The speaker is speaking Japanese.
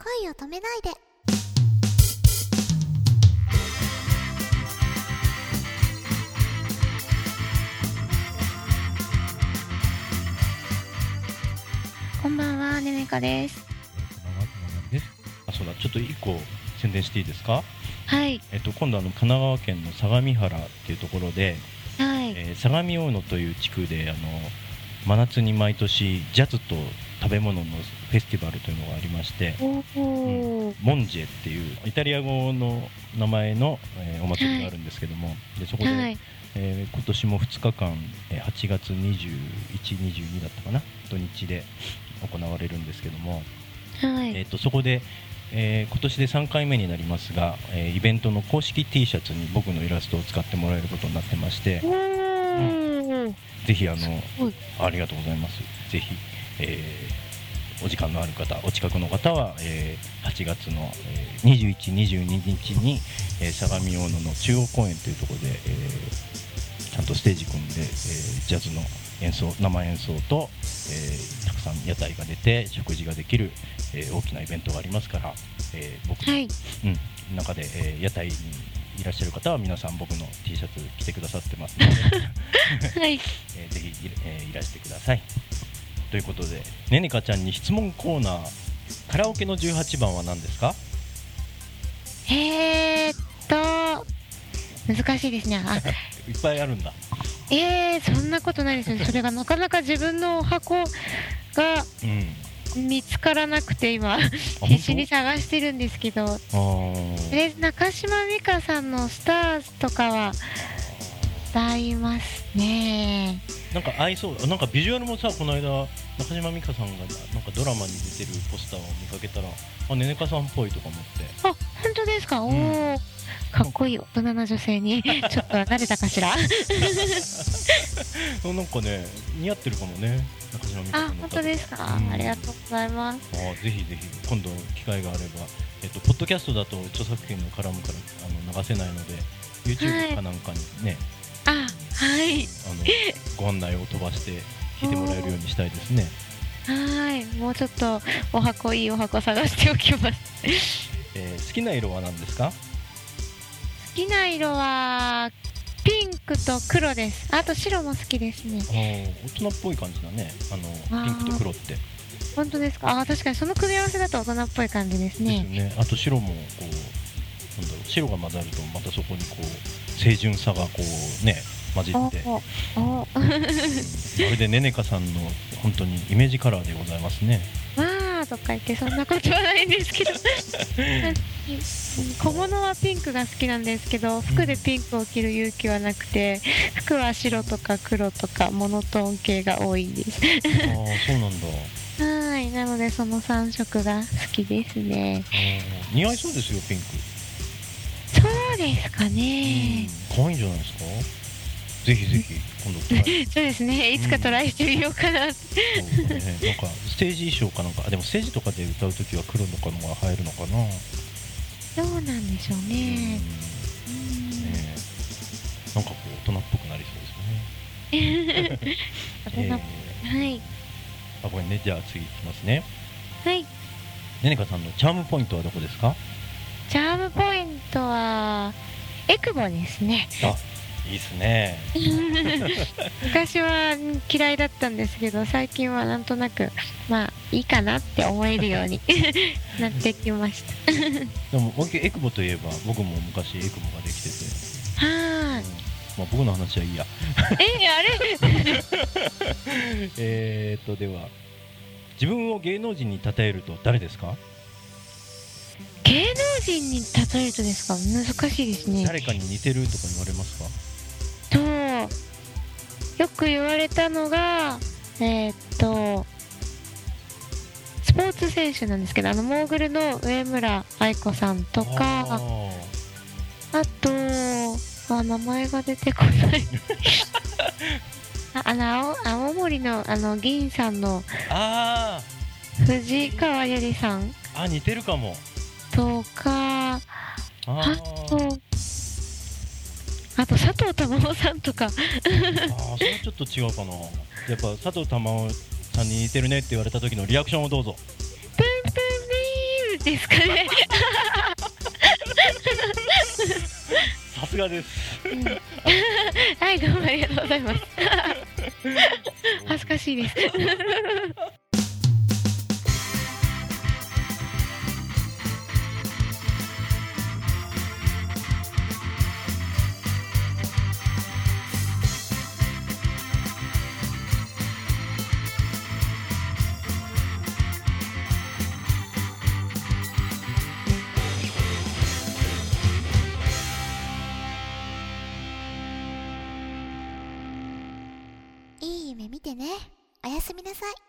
恋を止めないでこんばんは、ねねかです。あ、そうだ、ちょっと一個宣伝していいですか？はい、えっと、今度あの神奈川県の相模原っていうところで、はい、えー相模大野という地区で、あの。真夏に毎年ジャズと食べ物のフェスティバルというのがありまして。おお、モンジェっていうイタリア語の名前の、えーお祭りがあるんですけども、でそこで、はい、えー今年も2日間、えー8月21、22だったかな土日で行われるんですけども、はい、えー、とそこで、えー今年で3回目になりますが、えーイベントの公式 T シャツに僕のイラストを使ってもらえることになってましておお、ぜひあのありがとうございます。ぜひ、えーお時間のある方お近くの方は、えー8月の、えー21、22日に、えー相模大野の中央公園というところで、えーちゃんとステージ組んで、えージャズの演奏生演奏と、えーたくさん屋台が出て食事ができる、えー大きなイベントがありますから、えー僕の、はい、うん、中で、えー屋台にいらっしゃる方は皆さん僕の T シャツ着てくださってますので、はい、えーぜひい,、えーいらしてください。ということでねねかちゃんに質問コーナーカラオケの18番は何ですか？えー、っと。難しいですね。あ、いっぱいあるんだえー、そんなことないですね。それがなかなか自分のお箱がうん見つからなくて、今。あ必死に探してるんですけど。中島美嘉さんのスターズとかは。歌いますね。なんか合いそうなんかビジュアルもさこの間中島美嘉さんがなんかドラマに出てるポスターを見かけたらあねねかさんっぽいとか思ってあ、本当ですか？おうんお。かっこいい大人の女性に ちょっと慣れたかしら？なんかね似合ってるかもね中島美嘉さあん、の本当ですか？うんありがとうございます。あーぜひぜひ今度機会があれば、えっと、ポッドキャストだと著作権が絡むからあの流せないのではい YouTube かなんかにね、あ、はい。あのご案内を飛ばして聞いてもらえるようにしたいですね。はい。もうちょっとお箱いいお箱探しておきます。えー好きな色は何ですか？好きな色はピンクと黒です。あと白も好きですね。大人っぽい感じだね。あのピンクと黒って、本当ですか？あ、確かにその組み合わせだと大人っぽい感じですですよね。ね。あと白もこうなんだろう白が混ざるとまたそこにこう清純さがこうね混じおって。まるでねねかさんの本当にイメージカラーでございますね。まあとか言ってそんなことはないんですけど 小物はピンクが好きなんですけど服でピンクを着る勇気はなくて服は白とか黒とかモノトーン系が多いんですああそうなんだ。はいなのでその3色が好きですね似合いそうですよピンク。そうですかね可愛いんじゃないですか？ぜひぜひ今度 そうですね。いつかトライしてみようかなそうね、なんかステージ衣装かなんかあでもステージとかで歌うときは黒とかのが入るのかな、どうなんでしょううん。ねねなんかこう大人っぽくなりそうですね、大人えー。はい。あこれね。じゃあ次いきますね。はい。ねねかさんのチャームポイントはどこですか？チャームポイントはエクボですね。あいいっすね。昔は嫌いだったんですけど最近はなんとなくまあいいかなって思えるように なってきました。でも僕エクボといえば僕も昔エクボができてて、はまあ、僕の話はいいや。えあれ？えーっとでは自分を芸能人に例えると誰ですか？芸能人に例えるとですか？難しいですね。誰かに似てるとか言われますか？とよく言われたのがえーっとスポーツ選手なんですけどあのモーグルの上村愛子さんとかああと、あ、名前が出てこない。ああの青、青森の、あの、銀さんのあ藤川ゆりさんーあ似てるかも。とか、あと、あと佐藤珠緒さんとか。ああそれはちょっと違うかな。やっぱ佐藤珠緒さんに似てるねって言われた時のリアクションをどうぞ。プンプンビームですかね。さすがです、うん、はいどうもありがとうございます。恥ずかしいです。い夢見てね。おやすみなさい。